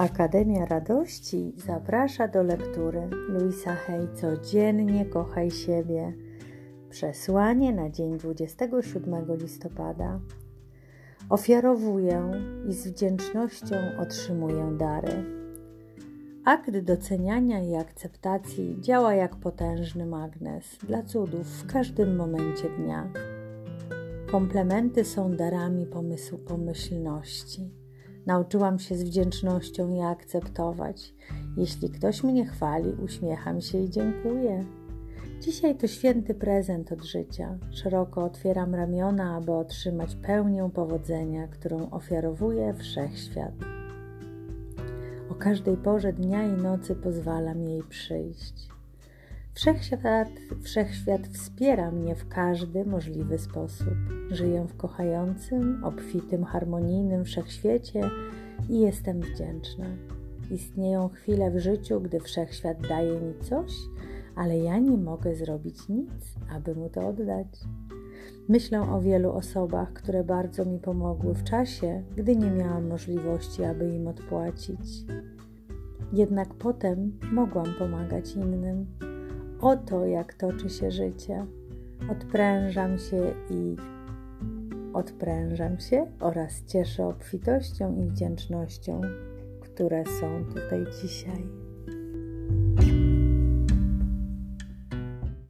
Akademia Radości zaprasza do lektury Luisa Hay Codziennie kochaj siebie. Przesłanie na dzień 27 listopada. Ofiarowuję i z wdzięcznością otrzymuję dary. Akt doceniania i akceptacji działa jak potężny magnes dla cudów w każdym momencie dnia. Komplementy są darami pomysłu pomyślności Nauczyłam się z wdzięcznością je akceptować. Jeśli ktoś mnie chwali, uśmiecham się i dziękuję. Dzisiaj to święty prezent od życia. Szeroko otwieram ramiona, aby otrzymać pełnię powodzenia, którą ofiarowuje wszechświat. O każdej porze dnia i nocy pozwalam jej przyjść. Wszechświat, wszechświat wspiera mnie w każdy możliwy sposób. Żyję w kochającym, obfitym, harmonijnym wszechświecie i jestem wdzięczna. Istnieją chwile w życiu, gdy wszechświat daje mi coś, ale ja nie mogę zrobić nic, aby mu to oddać. Myślę o wielu osobach, które bardzo mi pomogły w czasie, gdy nie miałam możliwości, aby im odpłacić. Jednak potem mogłam pomagać innym. Oto jak toczy się życie. Odprężam się i odprężam się oraz cieszę obfitością i wdzięcznością, które są tutaj dzisiaj.